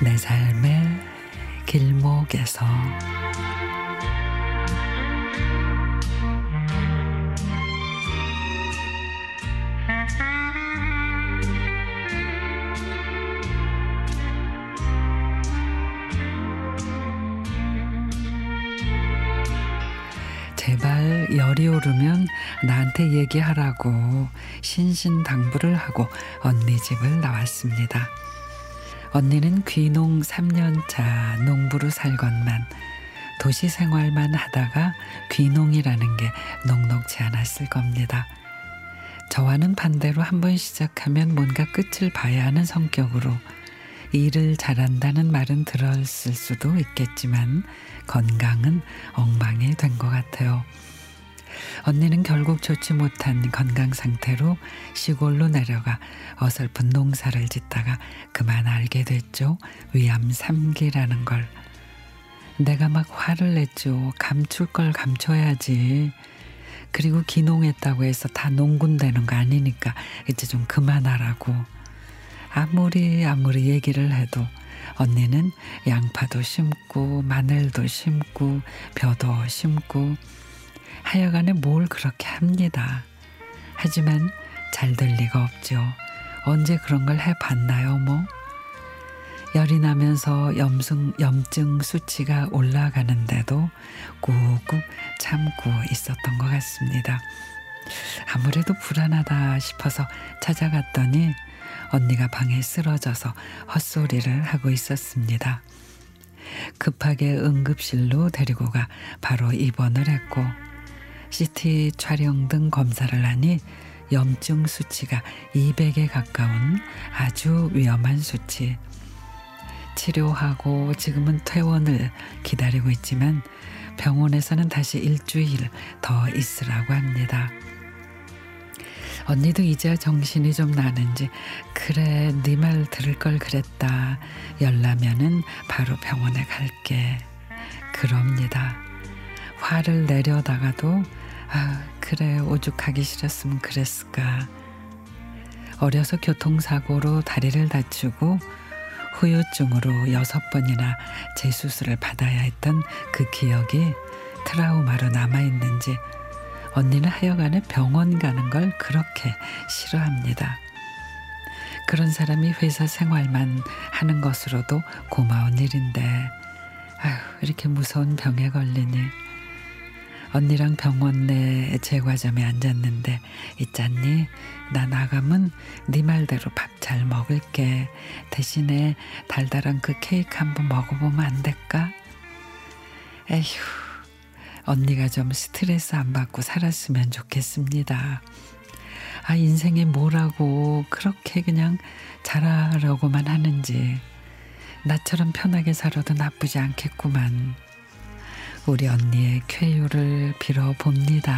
내 삶의 길목에서 제발 열이 오르면 나한테 얘기하라고 신신당부를 하고 언니 집을 나왔습니다. 언니는 귀농 3년차 농부로 살건만 도시 생활만 하다가 귀농이라는 게 녹록지 않았을 겁니다. 저와는 반대로 한번 시작하면 뭔가 끝을 봐야 하는 성격으로 일을 잘한다는 말은 들었을 수도 있겠지만 건강은 엉망이 된 것 같아요. 언니는 결국 좋지 못한 건강 상태로 시골로 내려가 어설픈 농사를 짓다가 그만 알게 됐죠. 위암 3기라는 걸. 내가 막 화를 냈죠. 감출 걸 감춰야지. 그리고 기농했다고 해서 다 농군 되는 거 아니니까 이제 좀 그만하라고. 아무리 아무리 얘기를 해도 언니는 양파도 심고 마늘도 심고 벼도 심고 하여간에 뭘 그렇게 합니다. 하지만 잘 될 리가 없죠. 언제 그런 걸 해봤나요, 뭐? 열이 나면서 염증, 염증 수치가 올라가는데도 꾹꾹 참고 있었던 것 같습니다. 아무래도 불안하다 싶어서 찾아갔더니 언니가 방에 쓰러져서 헛소리를 하고 있었습니다. 급하게 응급실로 데리고 가 바로 입원을 했고 CT 촬영 등 검사를 하니 염증 수치가 200에 가까운 아주 위험한 수치. 치료하고 지금은 퇴원을 기다리고 있지만 병원에서는 다시 일주일 더 있으라고 합니다. 언니도 이제 정신이 좀 나는지 그래 네 말 들을 걸 그랬다 열나면은 바로 병원에 갈게 그럽니다 화를 내려다가도 아 그래 오죽하기 싫었으면 그랬을까 어려서 교통사고로 다리를 다치고 후유증으로 여섯 번이나 재수술을 받아야 했던 그 기억이 트라우마로 남아있는지 언니는 하여간에 병원 가는 걸 그렇게 싫어합니다. 그런 사람이 회사 생활만 하는 것으로도 고마운 일인데, 아휴, 이렇게 무서운 병에 걸리니. 언니랑 병원 내 제과점에 앉았는데, 있잖니? 나 나가면 네 말대로 밥 잘 먹을게. 대신에 달달한 그 케이크 한번 먹어보면 안 될까? 에휴. 언니가 좀 스트레스 안 받고 살았으면 좋겠습니다. 아, 인생에 뭐라고 그렇게 그냥 잘하려고만 하는지. 나처럼 편하게 살아도 나쁘지 않겠구만. 우리 언니의 쾌유를 빌어봅니다.